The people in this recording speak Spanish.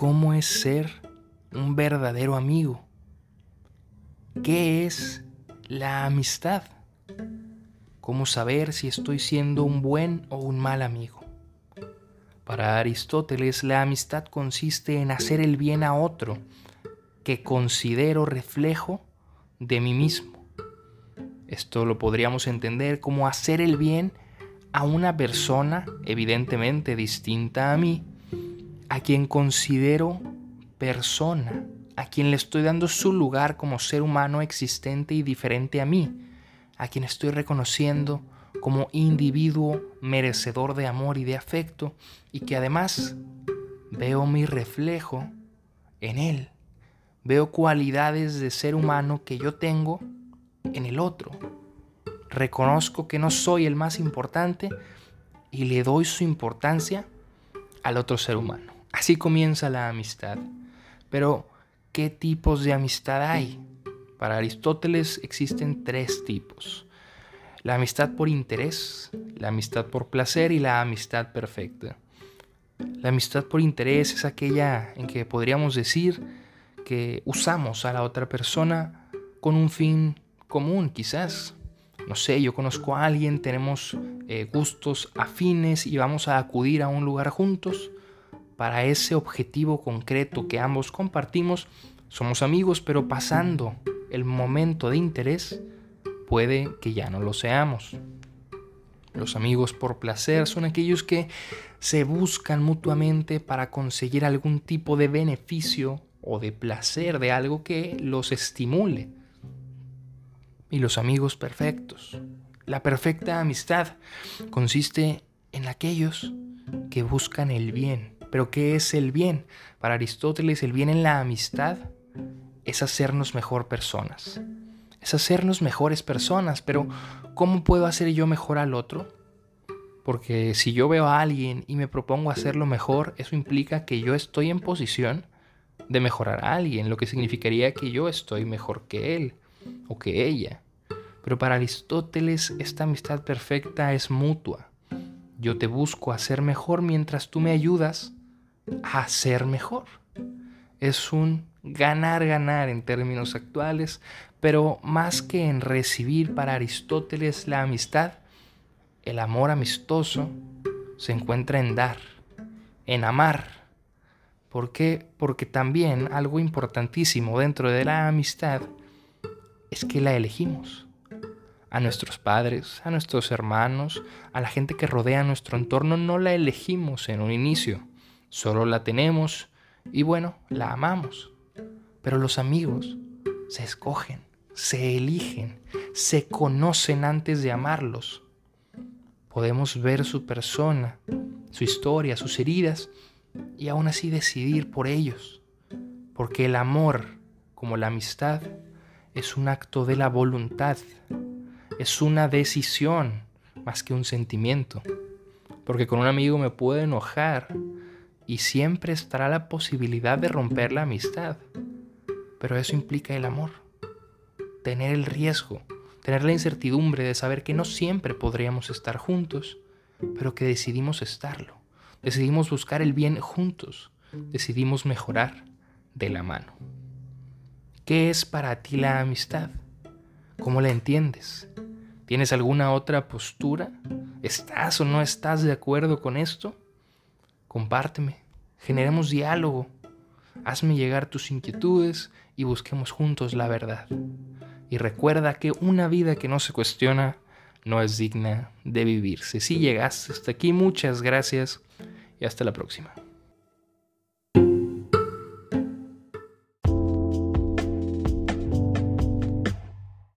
cómo es ser un verdadero amigo. ¿Qué es la amistad? ¿Cómo saber si estoy siendo un buen o un mal amigo? Para Aristóteles, la amistad consiste en hacer el bien a otro que considero reflejo de mí mismo. Esto lo podríamos entender como hacer el bien a una persona evidentemente distinta a mí, a quien considero persona, a quien le estoy dando su lugar como ser humano existente y diferente a mí, a quien estoy reconociendo como individuo merecedor de amor y de afecto y que además veo mi reflejo en él. Veo cualidades de ser humano que yo tengo en el otro. Reconozco que no soy el más importante y le doy su importancia al otro ser humano. Así comienza la amistad. Pero, ¿qué tipos de amistad hay? Para Aristóteles existen tres tipos. La amistad por interés, la amistad por placer y la amistad perfecta. La amistad por interés es aquella en que podríamos decir que usamos a la otra persona con un fin común, quizás. No sé, yo conozco a alguien, tenemos eh, gustos afines y vamos a acudir a un lugar juntos para ese objetivo concreto que ambos compartimos. Somos amigos, pero pasando el momento de interés, puede que ya no lo seamos. Los amigos por placer son aquellos que se buscan mutuamente para conseguir algún tipo de beneficio o de placer de algo que los estimule. Y los amigos perfectos. La perfecta amistad consiste en aquellos que buscan el bien. Pero ¿qué es el bien? Para Aristóteles el bien en la amistad es hacernos mejor personas. Es hacernos mejores personas. Pero ¿cómo puedo hacer yo mejor al otro? Porque si yo veo a alguien y me propongo hacerlo mejor, eso implica que yo estoy en posición de mejorar a alguien, lo que significaría que yo estoy mejor que él o que ella. Pero para Aristóteles esta amistad perfecta es mutua. Yo te busco hacer mejor mientras tú me ayudas a ser mejor. Es un ganar-ganar en términos actuales, pero más que en recibir para Aristóteles la amistad, el amor amistoso se encuentra en dar, en amar ¿Por qué? Porque también algo importantísimo dentro de la amistad es que la elegimos. A nuestros padres, a nuestros hermanos, a la gente que rodea nuestro entorno, no la elegimos en un inicio. Solo la tenemos y bueno, la amamos. Pero los amigos se escogen, se eligen, se conocen antes de amarlos. Podemos ver su persona, su historia, sus heridas y aún así decidir por ellos, porque el amor, como la amistad, es un acto de la voluntad, es una decisión más que un sentimiento, porque con un amigo me puedo enojar y siempre estará la posibilidad de romper la amistad, pero eso implica el amor, tener el riesgo, tener la incertidumbre de saber que no siempre podríamos estar juntos, pero que decidimos estarlo. Decidimos buscar el bien juntos. Decidimos mejorar de la mano. ¿Qué es para ti la amistad? ¿Cómo la entiendes? ¿Tienes alguna otra postura? ¿Estás o no estás de acuerdo con esto? Compárteme, generemos diálogo, hazme llegar tus inquietudes y busquemos juntos la verdad. Y recuerda que una vida que no se cuestiona no es digna de vivirse. Si llegaste hasta aquí, muchas gracias y hasta la próxima.